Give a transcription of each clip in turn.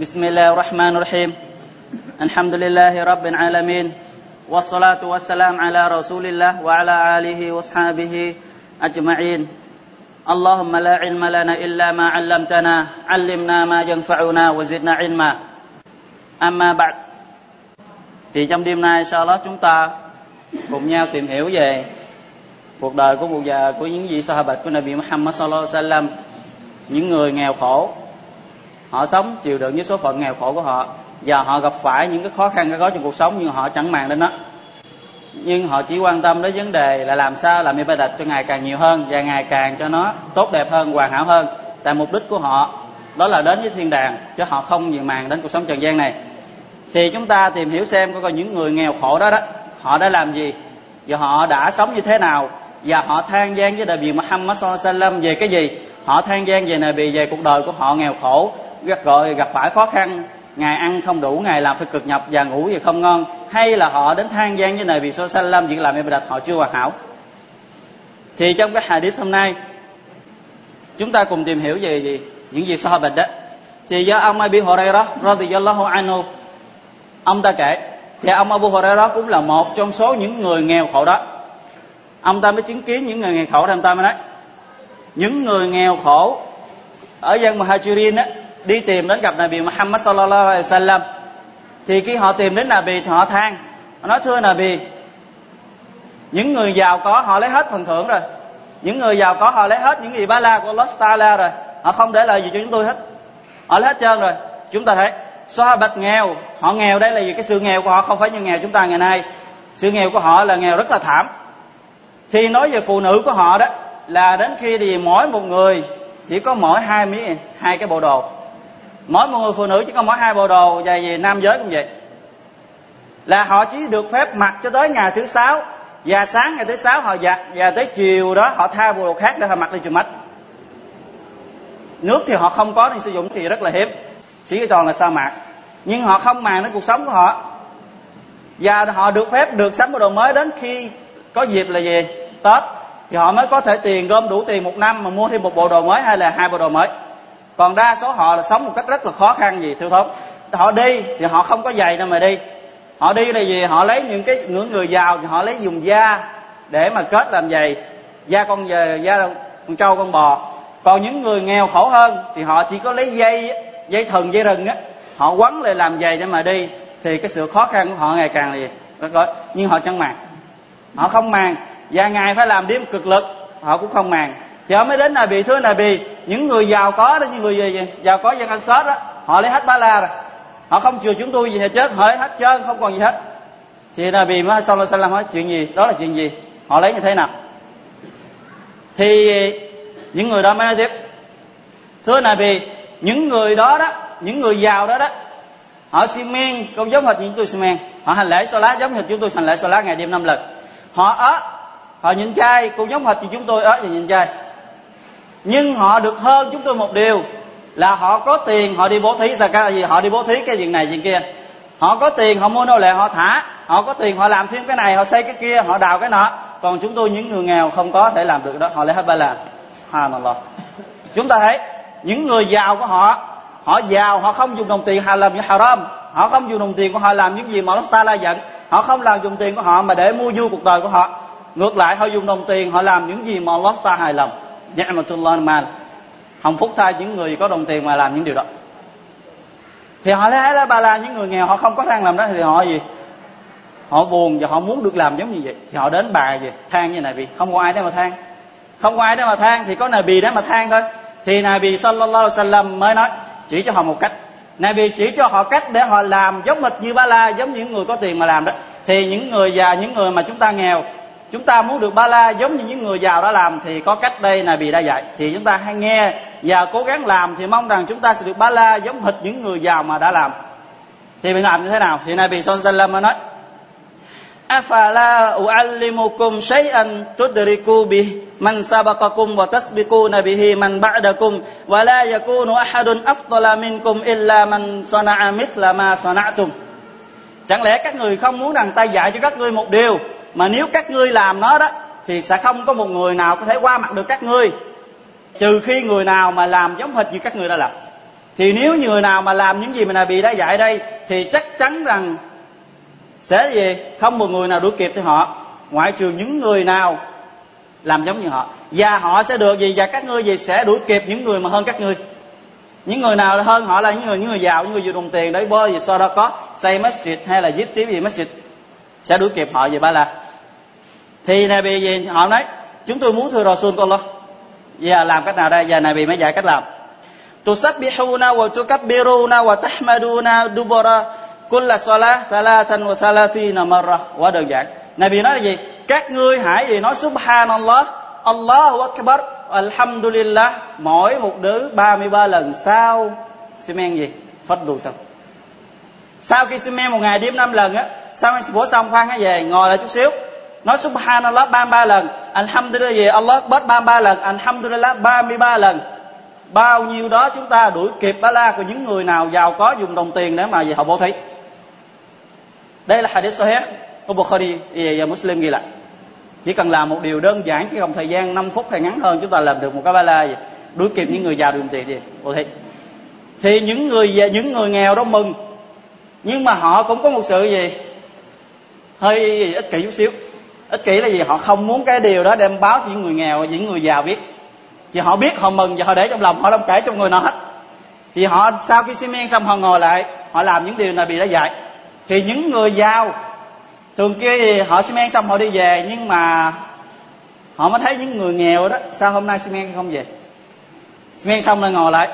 بسم الله الرحمن الرحيم الحمد لله رب العالمين والصلاة والسلام على رسول الله وعلى آله وصحبه أجمعين اللهم لا علم لنا إلا ما علمتنا علمنا ما ينفعنا وزدنا علما أما بعد thì trong đêm nay sau đó chúng ta cùng nhau tìm hiểu về cuộc đời của một già của những vị sahabat của Nabi Muhammad sallallahu alaihi wasallam những người nghèo khổ họ sống, chịu đựng với số phận nghèo khổ của họ. Và họ gặp phải những cái khó khăn, cái có trong cuộc sống nhưng họ chẳng màng đến nó. Nhưng họ chỉ quan tâm đến vấn đề là làm sao làm ibadat cho ngày càng nhiều hơn và ngày càng cho nó tốt đẹp hơn, hoàn hảo hơn. Tại mục đích của họ, đó là đến với thiên đàng, chứ họ không nhiều màng đến cuộc sống trần gian này. Thì chúng ta tìm hiểu xem coi những người nghèo khổ đó đó, họ đã làm gì và họ đã sống như thế nào. Và họ than gian với Đại biểu Muhammad sallallahu alaihi wasallam về cái gì? Họ than gian về Nabi về cuộc đời của họ nghèo khổ gặp gọi, gặp phải khó khăn. Ngày ăn không đủ ngày làm phải cực nhọc và ngủ thì không ngon. Hay là họ đến than gian với vì sao alaihi làm việc làm ibadat, họ chưa hoàn hảo. Thì trong cái hadith hôm nay, chúng ta cùng tìm hiểu về gì? Những việc sahabat đó. Thì do ông Abi Hurairah radhiyallahu anhu, ông ta kể, thì ông Abu Hurairah cũng là một trong số những người nghèo khổ đó. Ông ta mới chứng kiến những người nghèo khổ thì ông ta mới nói, những người nghèo khổ ở dân Muhajirin á đi tìm đến gặp Nabi Muhammad sallallahu alaihi wasallam, thì khi họ tìm đến Nabi thì họ than, họ nói, thưa Nabi, những người giàu có họ lấy hết phần thưởng rồi. Những người giàu có họ lấy hết những gì ba la của Allah Taala rồi. Họ không để lại gì cho chúng tôi hết. Họ lấy hết trơn rồi. Chúng ta thấy bạch nghèo, họ nghèo đây là gì cái sự nghèo của họ không phải như nghèo chúng ta ngày nay. Sự nghèo của họ là nghèo rất là thảm. Thì nói về phụ nữ của họ đó, là đến khi thì mỗi một người chỉ có mỗi hai miếng, hai cái bộ đồ mỗi một người phụ nữ chỉ có mỗi hai bộ đồ và về nam giới cũng vậy. Là họ chỉ được phép mặc cho tới ngày thứ sáu, và sáng ngày thứ sáu họ giặt, và tới chiều đó họ thay bộ đồ khác để họ mặc đi trường mắt nước thì họ không có nên sử dụng thì rất là hiếm, chỉ toàn là sa mạc. Nhưng họ không màng đến cuộc sống của họ. Và họ được phép được sắm bộ đồ mới đến khi có dịp là gì tết, thì họ mới có thể tiền gom đủ tiền một năm mà mua thêm một bộ đồ mới hay là hai bộ đồ mới còn đa số họ là sống một cách rất là khó khăn gì thưa thốt họ đi thì họ không có giày đâu mà đi. Họ đi là gì họ lấy những cái những người giàu thì họ lấy dùng da để mà kết làm giày. Da con da con trâu con bò. Còn những người nghèo khổ hơn thì họ chỉ có lấy dây dây thừng, dây rừng á. Họ quấn lại làm giày để mà đi. Thì cái sự khó khăn của họ ngày càng là gì? Rất lớn nhưng họ chẳng màng. Họ không màng. Và ngày phải làm đêm cực lực. Họ cũng không màng thì họ mới đến là bị thưa là bị những người giàu có đó, những người gì, giàu có dân Anh sớt đó, họ lấy hết ba la rồi. Họ không chừa chúng tôi gì hết chết họ lấy hết trơn, không còn gì hết. Thì là bị mới sallallahu là hỏi chuyện gì? Đó là chuyện gì? Họ lấy như thế nào? Thì những người đó mới nói tiếp, thưa là bị những người đó đó, những người giàu đó đó, họ xi men cũng giống hệt những tôi xi men họ hành lễ so lá giống hệt chúng tôi hành lễ so lá ngày đêm năm lần. Họ ớ họ nhịn chay cũng giống hệt như chúng tôi ớ và nhịn chay nhưng họ được hơn chúng tôi một điều, là họ có tiền họ đi bố thí. Ra cái gì? Họ đi bố thí cái chuyện này, chuyện kia. Họ có tiền họ mua nô lệ, họ thả. Họ có tiền họ làm thêm cái này, họ xây cái kia, họ đào cái nọ. Còn chúng tôi những người nghèo không có thể làm được đó. Họ lấy hết ba là. Subhanallah. Chúng ta thấy, những người giàu của họ họ giàu, họ không dùng đồng tiền họ làm những haram. Họ không dùng đồng tiền của họ làm những gì mà Allah ta giận. Họ không làm dùng tiền của họ mà để mua vui cuộc đời của họ. Ngược lại, họ dùng đồng tiền họ làm những gì mà Allah ta hài lòng ni'matullah mal. Hồng phúc thay những người có đồng tiền mà làm những điều đó. Thì họ lấy là ba la, những người nghèo họ không có đang làm đó, thì họ gì? Họ buồn và họ muốn được làm giống như vậy. Thì họ đến bà gì than như này vì không có ai để mà than. Không có ai để mà than thì có này bì để mà than thôi. Thì Nabi sallallahu alaihi wasallam mới nói, chỉ cho họ một cách. Nabi chỉ cho họ cách để họ làm giống hệt như ba la, giống những người có tiền mà làm đó. Thì những người già, những người mà chúng ta nghèo chúng ta muốn được ba la giống như những người giàu đã làm thì có cách đây là bị đã dạy. Thì chúng ta hay nghe và cố gắng làm thì mong rằng chúng ta sẽ được ba la giống hệt những người giàu mà đã làm. Thì mình làm như thế nào? Thì này Nabi Sallallahu mới nói, afala uallimukum shay'an tudriku bi man sabaqakum wa tasbiquna bihi man ba'dakum wa la yakunu ahadun afdala minkum illa man sana'a mithla ma sana'tum. Chẳng lẽ các người không muốn rằng ta dạy cho các ngươi một điều mà nếu các ngươi làm nó đó, thì sẽ không có một người nào có thể qua mặt được các ngươi. Trừ khi người nào mà làm giống hệt như các ngươi đã làm thì nếu người nào mà làm những gì mà Nabi đã dạy đây, thì chắc chắn rằng sẽ gì? Không một người nào đuổi kịp cho họ. Ngoại trừ những người nào làm giống như họ. Và họ sẽ được gì? Và các ngươi gì sẽ đuổi kịp những người mà hơn các ngươi. Những người nào hơn họ là những người những người giàu, những người dùng đồng tiền đấy bơ gì sau đó có xây masjid hay là giết tiếp gì masjid sẽ đuổi kịp họ về ba la. Thì này bị gì họ nói, chúng tôi muốn thưa Rasul Allah. Và làm cách nào đây? Giờ này bị mới dạy cách làm. Tusabbihuna wa tukabbiruna wa tahmaduna dubara kulla salah thalathan wa thalathina marra quá đơn giản. Nabi nói là gì? Các ngươi hãy gì nói subhanallah, Allahu akbar, alhamdulillah, mỗi một đứa 33 lần sau. Simen gì? Phát đủ xong. Sau khi simen một ngày điểm năm lần á sau khi bổ xong khoan hãy về ngồi lại chút xíu. Nói subhanallah 33 lần. Alhamdulillah gì Allah bớt 33 lần. Alhamdulillah 33 lần. Bao nhiêu đó chúng ta đuổi kịp ba la của những người nào giàu có dùng đồng tiền để mà về họ bố thí. Đây là hadith sahih. Của Bukhari và Muslim ghi lại. Chỉ cần làm một điều đơn giản chỉ cần thời gian 5 phút hay ngắn hơn, chúng ta làm được một cái ba la gì? Đuổi kịp những người giàu dùng tiền gì? Bố thí. Thì những người những người nghèo đó mừng. Nhưng mà họ cũng có một sự gì? Hơi ích kỷ chút xíu. Ích kỷ là gì? Họ không muốn cái điều đó đem báo cho những người nghèo, những người giàu biết. Thì họ biết, họ mừng và họ để trong lòng, họ không kể cho người nào hết. Thì họ sau khi xi men xong, họ ngồi lại, họ làm những điều này bị đã dạy. Thì những người giàu, thường kia thì họ xi men xong, họ đi về, nhưng mà họ mới thấy những người nghèo đó, sao hôm nay xi men không về? Xi men xong rồi ngồi lại.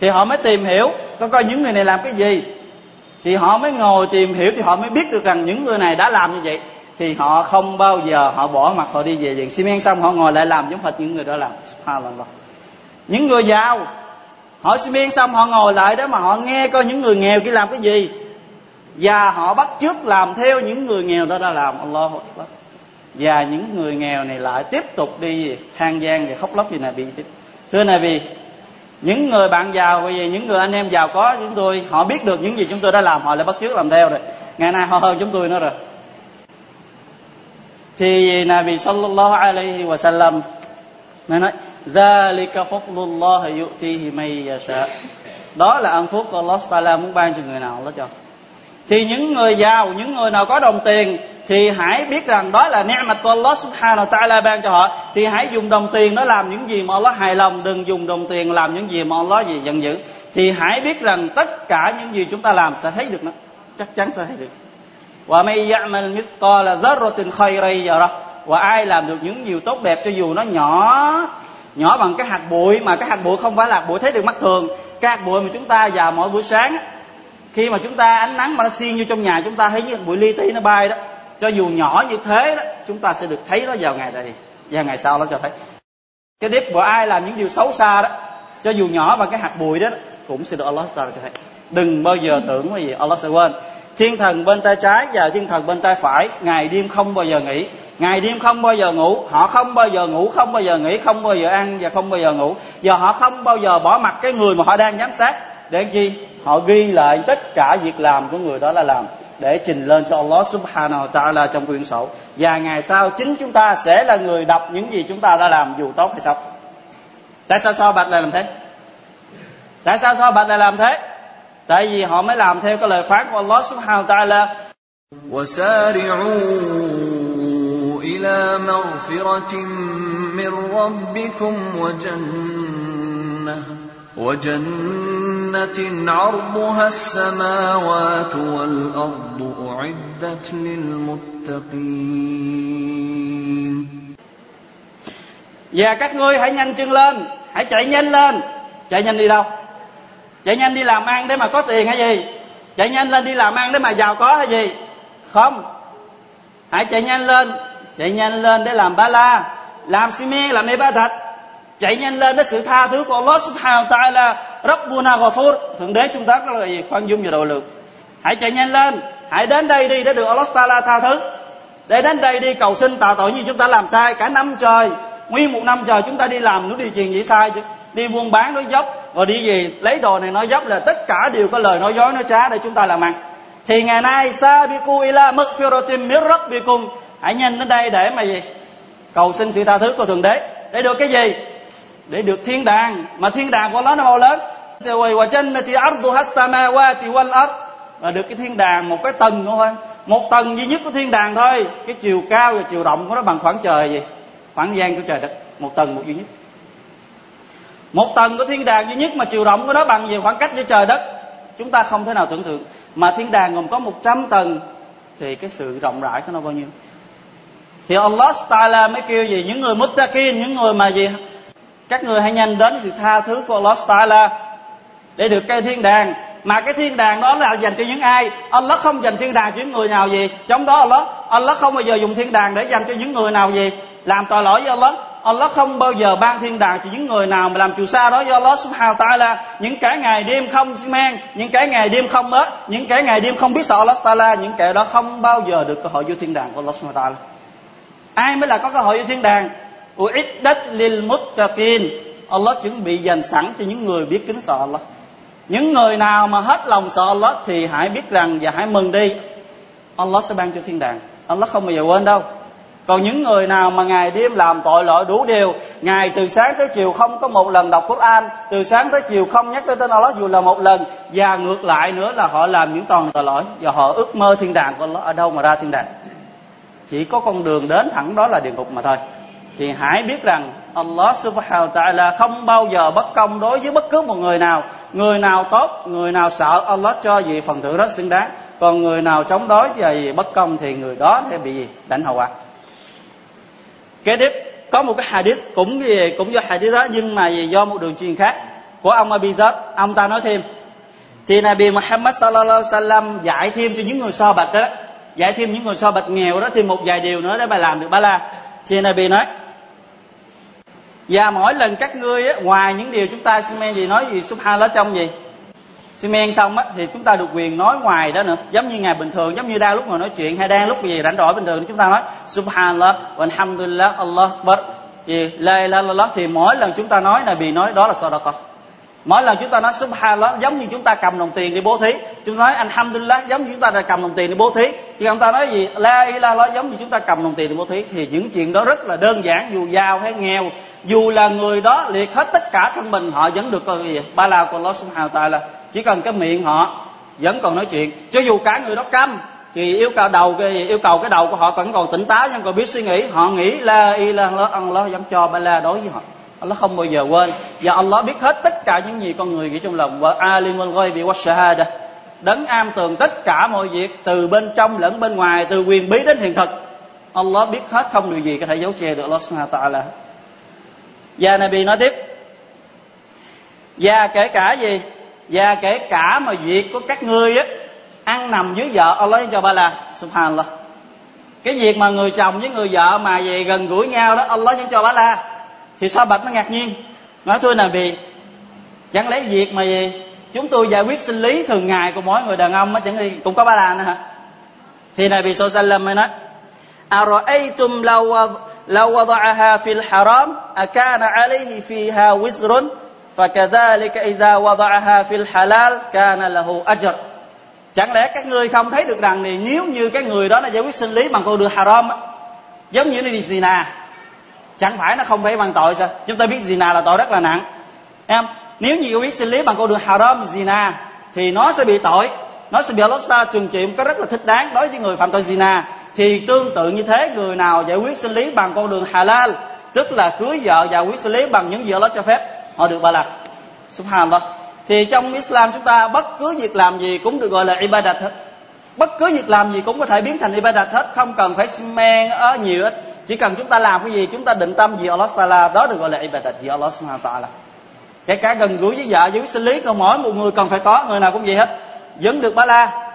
Thì họ mới tìm hiểu có coi những người này làm cái gì thì họ mới ngồi tìm hiểu thì họ mới biết được rằng những người này đã làm như vậy. Thì họ không bao giờ họ bỏ mặt, họ đi về viện xi men xong họ ngồi lại làm giống hệt những người đó làm. Subhanallah. Những người giàu, họ xi men xong họ ngồi lại đó mà họ nghe coi những người nghèo kia làm cái gì. Và họ bắt chước làm theo những người nghèo đó đã làm. Allah Akbar. Và những người nghèo này lại tiếp tục đi than gian và khóc lóc vì này bị thưa này vì những người bạn giàu, bởi vì những người anh em giàu có chúng tôi, họ biết được những gì chúng tôi đã làm, họ lại bắt chước làm theo rồi. Ngày nay họ hơn chúng tôi nữa rồi. Thì Nabi sallallahu alaihi wasallam nói nói, Zalika fadlullah yu'tihi may yasha. Đó là ân phúc của Allah Taala muốn ban cho người nào Allah cho. Thì những người giàu, những người nào có đồng tiền thì hãy biết rằng đó là ni'mat của Allah subhanahu wa ta'ala ban cho họ. Thì hãy dùng đồng tiền đó làm những gì mà Allah hài lòng. Đừng dùng đồng tiền làm những gì mà Allah gì giận dữ. Thì hãy biết rằng tất cả những gì chúng ta làm sẽ thấy được nó. Chắc chắn sẽ thấy được. Và may ya'mal mithqala dharratin khayran yara và ai làm được những điều tốt đẹp cho dù nó nhỏ nhỏ bằng cái hạt bụi, mà cái hạt bụi không phải là hạt bụi thấy được mắt thường. Cái hạt bụi mà chúng ta vào mỗi buổi sáng khi mà chúng ta ánh nắng mà nó xiên vô trong nhà, chúng ta thấy như bụi li ti nó bay đó cho dù nhỏ như thế đó, chúng ta sẽ được thấy nó vào ngày này, vào ngày sau nó cho thấy. Cái tiếp của ai làm những điều xấu xa đó, cho dù nhỏ bằng cái hạt bụi đó, cũng sẽ được Allah cho thấy. Đừng bao giờ tưởng cái gì, Allah sẽ quên. Thiên thần bên tay trái và thiên thần bên tay phải, ngày đêm không bao giờ nghỉ. Ngày đêm không bao giờ ngủ, họ không bao giờ ngủ, không bao giờ nghỉ, không bao giờ ăn và không bao giờ ngủ. Và họ không bao giờ bỏ mặt cái người mà họ đang giám sát. Để chi? Họ ghi lại tất cả việc làm của người đó là làm để trình lên cho Allah subhanahu wa ta'ala trong quyển sổ và ngày sau chính chúng ta sẽ là người đọc những gì chúng ta đã làm dù tốt hay xấu tại sao so bạch lại làm thế tại sao so bạch lại làm thế tại vì họ mới làm theo cái lời phán của Allah subhanahu wa ta'ala وسارعوا إلى مغفرة من ربكم وجنة وجنة عرضها السماوات والأرض أعدت للمتقين Và các ngươi hãy nhanh chân lên, hãy chạy nhanh lên. Chạy nhanh đi đâu? chạy nhanh đi làm ăn để mà có tiền hay gì chạy nhanh lên đi làm ăn để mà giàu có hay gì không hãy chạy nhanh lên chạy nhanh lên để làm ba la làm xi men làm ibadat chạy nhanh lên để sự tha thứ của Allah subhanahu wa ta'ala. Rabbuna ghafur. Thượng đế chúng ta rất là gì? Khoan dung và độ lượng. Hãy chạy nhanh lên. Hãy đến đây đi để được Allah ta'ala tha thứ. Để đến đây đi cầu xin tạ tội như chúng ta làm sai cả năm trời. Nguyên một năm trời chúng ta đi làm nó đi truyền gì sai chứ? Đi buôn bán nói dốc. Rồi đi gì? Lấy đồ này nói dốc là tất cả đều có lời nói dối, nói trá để chúng ta làm ăn. Thì ngày nay sa biku ila maghfiratin min rabbikum. Hãy nhanh đến đây để mà gì? Cầu xin sự tha thứ của thượng đế. Để được cái gì? Để được thiên đàng. Mà thiên đàng của nó nó bao lớn? Wa jannati arduha as-samawati wal ard. Là được cái thiên đàng một cái tầng thôi. Một tầng duy nhất của thiên đàng thôi. Cái chiều cao và chiều rộng của nó bằng khoảng trời gì? Khoảng gian của trời đất. Một tầng một duy nhất. Một tầng của thiên đàng duy nhất mà chiều rộng của nó bằng gì? Khoảng cách với trời đất. Chúng ta không thể nào tưởng tượng. Mà thiên đàng gồm có 100 tầng, thì cái sự rộng rãi của nó bao nhiêu? Thì Allah Taala mới kêu gì? Những người muttaqin, những người mà gì? Các người hãy nhanh đến sự tha thứ của Allah Taala để được cái thiên đàng. Mà cái thiên đàng đó là dành cho những ai? Allah không dành thiên đàng cho những người nào gì trong đó Allah Allah không bao giờ dùng thiên đàng để dành cho những người nào gì làm tội lỗi với Allah. Allah không bao giờ ban thiên đàng cho những người nào mà làm chùa xa đó do Allah subhanahu ta'ala. Những cái ngày đêm không men, những cái ngày đêm không ớt những cái ngày đêm không biết sợ Allah ta'ala, những kẻ đó không bao giờ được cơ hội vô thiên đàng của Allah subhanahu ta'ala. Ai mới là có cơ hội vô thiên đàng? Uiddat lil muttaqin Allah chuẩn bị dành sẵn cho những người biết kính sợ Allah. Những người nào mà hết lòng sợ Allah thì hãy biết rằng và hãy mừng đi. Allah sẽ ban cho thiên đàng. Allah không bao giờ quên đâu. Còn những người nào mà ngày đêm làm tội lỗi đủ điều, ngày từ sáng tới chiều không có một lần đọc Quran, từ sáng tới chiều không nhắc tới tên Allah dù là một lần, và ngược lại nữa là họ làm những toàn tội lỗi và họ ước mơ thiên đàng của Allah ở đâu mà ra thiên đàng. Chỉ có con đường đến thẳng đó là địa ngục mà thôi thì hãy biết rằng Allah subhanahu wa ta'ala không bao giờ bất công đối với bất cứ một người nào. Người nào tốt, người nào sợ, Allah cho gì phần thưởng rất xứng đáng. Còn người nào chống đối và gì bất công thì người đó sẽ bị gì đánh hậu quả. Kế tiếp, có một cái hadith cũng gì, cũng do hadith đó, nhưng mà gì, do một đường truyền khác của ông Abizat ông ta nói thêm, thì Nabi Muhammad sallallahu alaihi wasallam dạy thêm cho những người so bạch đó dạy thêm những người so bạch nghèo đó, thêm một vài điều nữa để mà làm được ba la. Thì Nabi nói và mỗi lần các ngươi á, ngoài những điều chúng ta xin men gì nói gì subhanallah trong gì xin men xong á, thì chúng ta được quyền nói ngoài đó nữa. Giống như ngày bình thường giống như đang lúc ngồi nói chuyện hay đang lúc gì rảnh rỗi bình thường chúng ta nói subhanallah walhamdulillah allah akbar. Gì la ilaha illallah thì mỗi lần chúng ta nói là bị nói đó là sadaqah mỗi lần chúng ta nói subhanallah, giống như chúng ta cầm đồng tiền đi bố thí. Chúng ta nói alhamdulillah, giống như chúng ta đã cầm đồng tiền đi bố thí. Chứ chúng ta nói gì? La ilaha giống như chúng ta cầm đồng tiền đi bố thí. Thì những chuyện đó rất là đơn giản, dù giàu hay nghèo. Dù là người đó liệt hết tất cả thân mình, họ vẫn được coi gì? Ba la của Allah subhanahu wa ta'ala. Chỉ cần cái miệng họ vẫn còn nói chuyện. Cho dù cả người đó câm, thì yêu cầu đầu cái yêu cầu cái đầu của họ vẫn còn tỉnh táo nhưng còn biết suy nghĩ. Họ nghĩ la ilaha Allah vẫn cho ba la đối với họ. Allah không bao giờ quên. Và Allah biết hết tất cả những gì con người nghĩ trong lòng. Và alimul ghaibi wa shahada. Đấng am tường tất cả mọi việc, từ bên trong lẫn bên ngoài, từ quyền bí đến hiện thực. Allah biết hết không điều gì có thể giấu che được Allah subhanahu wa ta'ala. Và Nabi nói tiếp, và kể cả gì? Và kể cả mà việc của các ngươi á, ăn nằm dưới vợ Allah cho ba là subhanallah. Cái việc mà người chồng với người vợ mà về gần gũi nhau đó, Allah cho ba la thì sao bạch mới ngạc nhiên nói thưa là vì chẳng lẽ việc mà gì chúng tôi giải quyết sinh lý thường ngày của mỗi người đàn ông á chẳng cũng có ba la nữa hả thì này bị sallam mới nói أرأيتم لو لو وضعها في الحرام أكان عليه فيها وزر فكذلك إذا وضعها في الحلال كان له أجر chẳng lẽ các ngươi không thấy được rằng thì nếu như cái người đó là giải quyết sinh lý bằng con đường haram giống như nó đi zina chẳng phải nó không phải bằng tội sao? Chúng ta biết zina là tội rất là nặng. Em nếu như biết sinh lý bằng con đường haram zina, thì nó sẽ bị tội. Nó sẽ bị Allah ta trừng trị một cái rất là thích đáng đối với người phạm tội zina. Thì tương tự như thế, người nào giải quyết sinh lý bằng con đường halal, tức là cưới vợ và quyết xử lý bằng những gì Allah cho phép, họ được ba lạc. Subhanallah. Thì trong Islam chúng ta bất cứ việc làm gì cũng được gọi là ibadat. hết bất cứ việc làm gì cũng có thể biến thành ibadat hết, không cần phải men ở nhiều ít. Chỉ cần chúng ta làm cái gì, chúng ta định tâm gì Allah Taala, đó được gọi là ibadat gì Allah Subhanahu Taala. Kể cả gần gũi với vợ với sinh lý còn mỗi một người cần phải có, người nào cũng vậy hết. Vẫn được ba la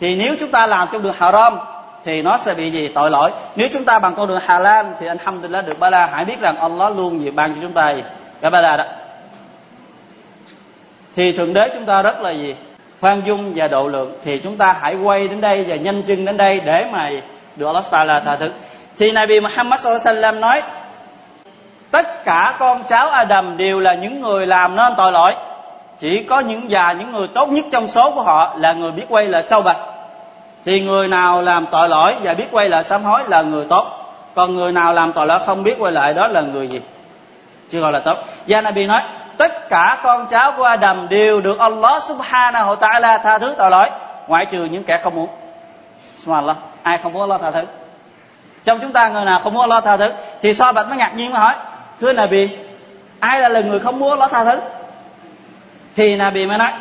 thì nếu chúng ta làm trong đường haram, thì nó sẽ bị gì? Tội lỗi. Nếu chúng ta bằng con đường Hà Lan thì anh alhamdulillah được ba la hãy biết rằng Allah luôn gì ban cho chúng ta gì? Cái ba la đó. Thì thượng đế chúng ta rất là gì? Khoan dung và độ lượng, thì chúng ta hãy quay đến đây và nhanh chân đến đây để mà được Allah Taala tha thứ. Thì Nabi Muhammad sallallahu nói, tất cả con cháu Adam đều là những người làm nên tội lỗi. Chỉ có những già, những người tốt nhất trong số của họ là người biết quay lại tâu bạch thì người nào làm tội lỗi và biết quay lại sám hối là người tốt. Còn người nào làm tội lỗi không biết quay lại đó là người gì? Chưa gọi là tốt. Gia Nabi nói tất cả con cháu của Adam đều được Allah subhanahu wa ta'ala tha thứ tội lỗi ngoại trừ những kẻ không muốn. Subhanallah ai không muốn Allah tha thứ? Trong chúng ta người nào không muốn Allah tha thứ? Thì so bạch mới ngạc nhiên mà hỏi thưa Nabi ai là, là người không muốn Allah tha thứ? Thì Nabi mới nói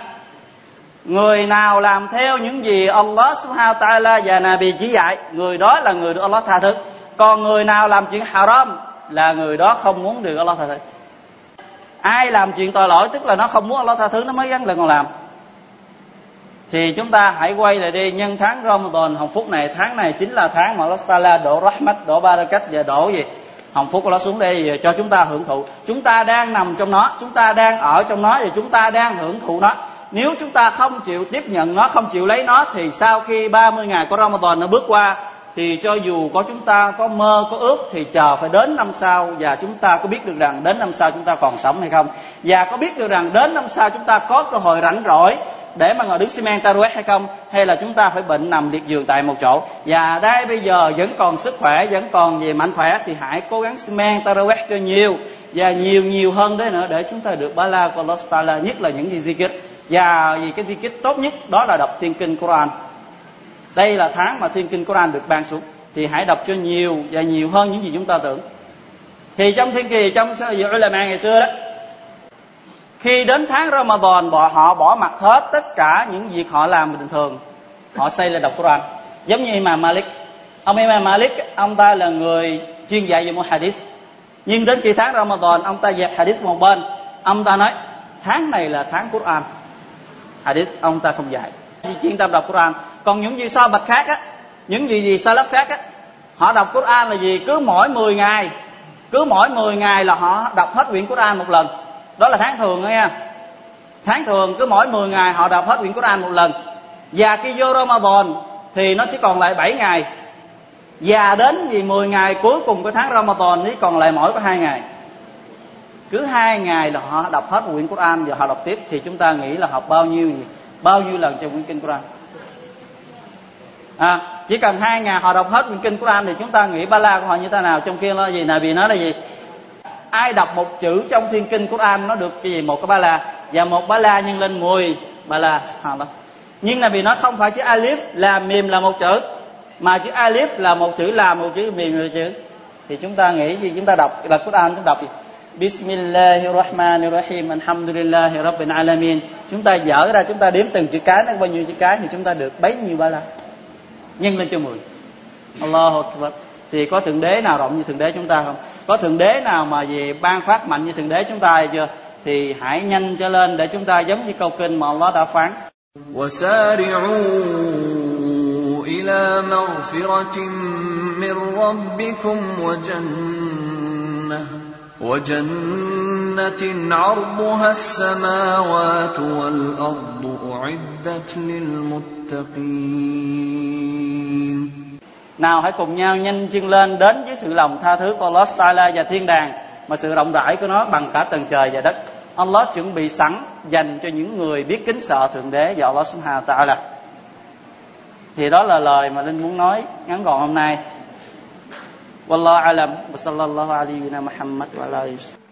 người nào làm theo những gì Allah subhanahu wa ta'ala và Nabi chỉ dạy người đó là người được Allah tha thứ. Còn người nào làm chuyện haram là người đó không muốn được Allah tha thứ ai làm chuyện tội lỗi, tức là nó không muốn Allah tha thứ, nó mới gắn lần còn làm. Thì chúng ta hãy quay lại đi, nhân tháng Ramadan, hồng phúc này, tháng này chính là tháng mà Allah Taala đổ rahmat, đổ barakat và đổ gì? Hồng phúc của nó xuống đây cho chúng ta hưởng thụ. Chúng ta đang nằm trong nó, chúng ta đang ở trong nó và chúng ta đang hưởng thụ nó. Nếu chúng ta không chịu tiếp nhận nó, không chịu lấy nó, thì sau khi 30 ngày của Ramadan nó bước qua thì cho dù có chúng ta có mơ, có ước thì chờ phải đến năm sau và chúng ta có biết được rằng đến năm sau chúng ta còn sống hay không. Và có biết được rằng đến năm sau chúng ta có cơ hội rảnh rỗi để mà ngồi đứng xi men taruet hay không, hay là chúng ta phải bệnh nằm liệt giường tại một chỗ. Và đây bây giờ vẫn còn sức khỏe, vẫn còn về mạnh khỏe thì hãy cố gắng xi men taruet cho nhiều và nhiều nhiều hơn đấy nữa để chúng ta được ba la của Allah nhất là những gì di kích. Và vì cái di kích tốt nhất đó là đọc thiên kinh Quran đây là tháng mà thiên kinh Quran được ban xuống. Thì hãy đọc cho nhiều và nhiều hơn những gì chúng ta tưởng. Thì trong thiên kỳ, trong là ulama ngày xưa đó, khi đến tháng Ramadan, bọn họ bỏ mặt hết tất cả những việc họ làm bình thường. Họ xây lên đọc Quran. Giống như Imam Malik. Ông Imam Malik, ông ta là người chuyên dạy về một hadith. Nhưng đến khi tháng Ramadan, ông ta dẹp hadith một bên. Ông ta nói, tháng này là tháng Quran. Hadith ông ta không dạy chuyên tâm đọc Quran. Còn những gì sao bạch khác á, những gì gì salaf khác á, họ đọc Quran là gì cứ mỗi 10 ngày, cứ mỗi 10 ngày là họ đọc hết quyển Quran một lần. Đó là tháng thường đó nha. Tháng thường cứ mỗi 10 ngày họ đọc hết quyển Quran một lần. Và khi vô Ramadan thì nó chỉ còn lại 7 ngày. Và đến gì 10 ngày cuối cùng của tháng Ramadan thì còn lại mỗi có hai ngày. Cứ hai ngày là họ đọc hết quyển Quran và họ đọc tiếp thì chúng ta nghĩ là học bao nhiêu gì bao nhiêu lần trong quyển kinh Quran? À, chỉ cần hai ngày họ đọc hết quyển kinh Quran thì chúng ta nghĩ ba la của họ như thế nào trong kia nó gì này vì nó là gì? Ai đọc một chữ trong thiên kinh Quran nó được cái gì? Một cái ba la. Và một ba la nhân lên 10 ba la nhưng là vì nó không phải chữ alif là mềm là một chữ mà chữ alif là một chữ là một chữ mềm là một chữ. Thì chúng ta nghĩ gì? Chúng ta đọc là Quran chúng ta đọc gì? Bismillahirrahmanirrahim Alhamdulillahi Rabbil Alamin Chúng ta dở ra chúng ta đếm từng chữ cái nó bao nhiêu chữ cái thì chúng ta được bấy nhiêu ba la nhân lên cho mười Allahu Akbar thì có thượng đế nào rộng như thượng đế chúng ta không có thượng đế nào mà về ban phát mạnh như thượng đế chúng ta hay chưa thì hãy nhanh cho lên để chúng ta giống như câu kinh mà Allah đã phán وسارعوا إلى مغفرة من ربكم وجنة وجنة عرضها السماوات والأرض أعدت للمتقين nào hãy cùng nhau nhanh chân lên đến với sự lòng tha thứ của Allah Taala và thiên đàng mà sự rộng rãi của nó bằng cả tầng trời và đất. Allah chuẩn bị sẵn dành cho những người biết kính sợ thượng đế và Allah Subhanahu wa Taala. Thì đó là lời mà Linh muốn nói ngắn gọn hôm nay. Wallahu alam wa sallallahu alaihi wa Muhammad wa alihi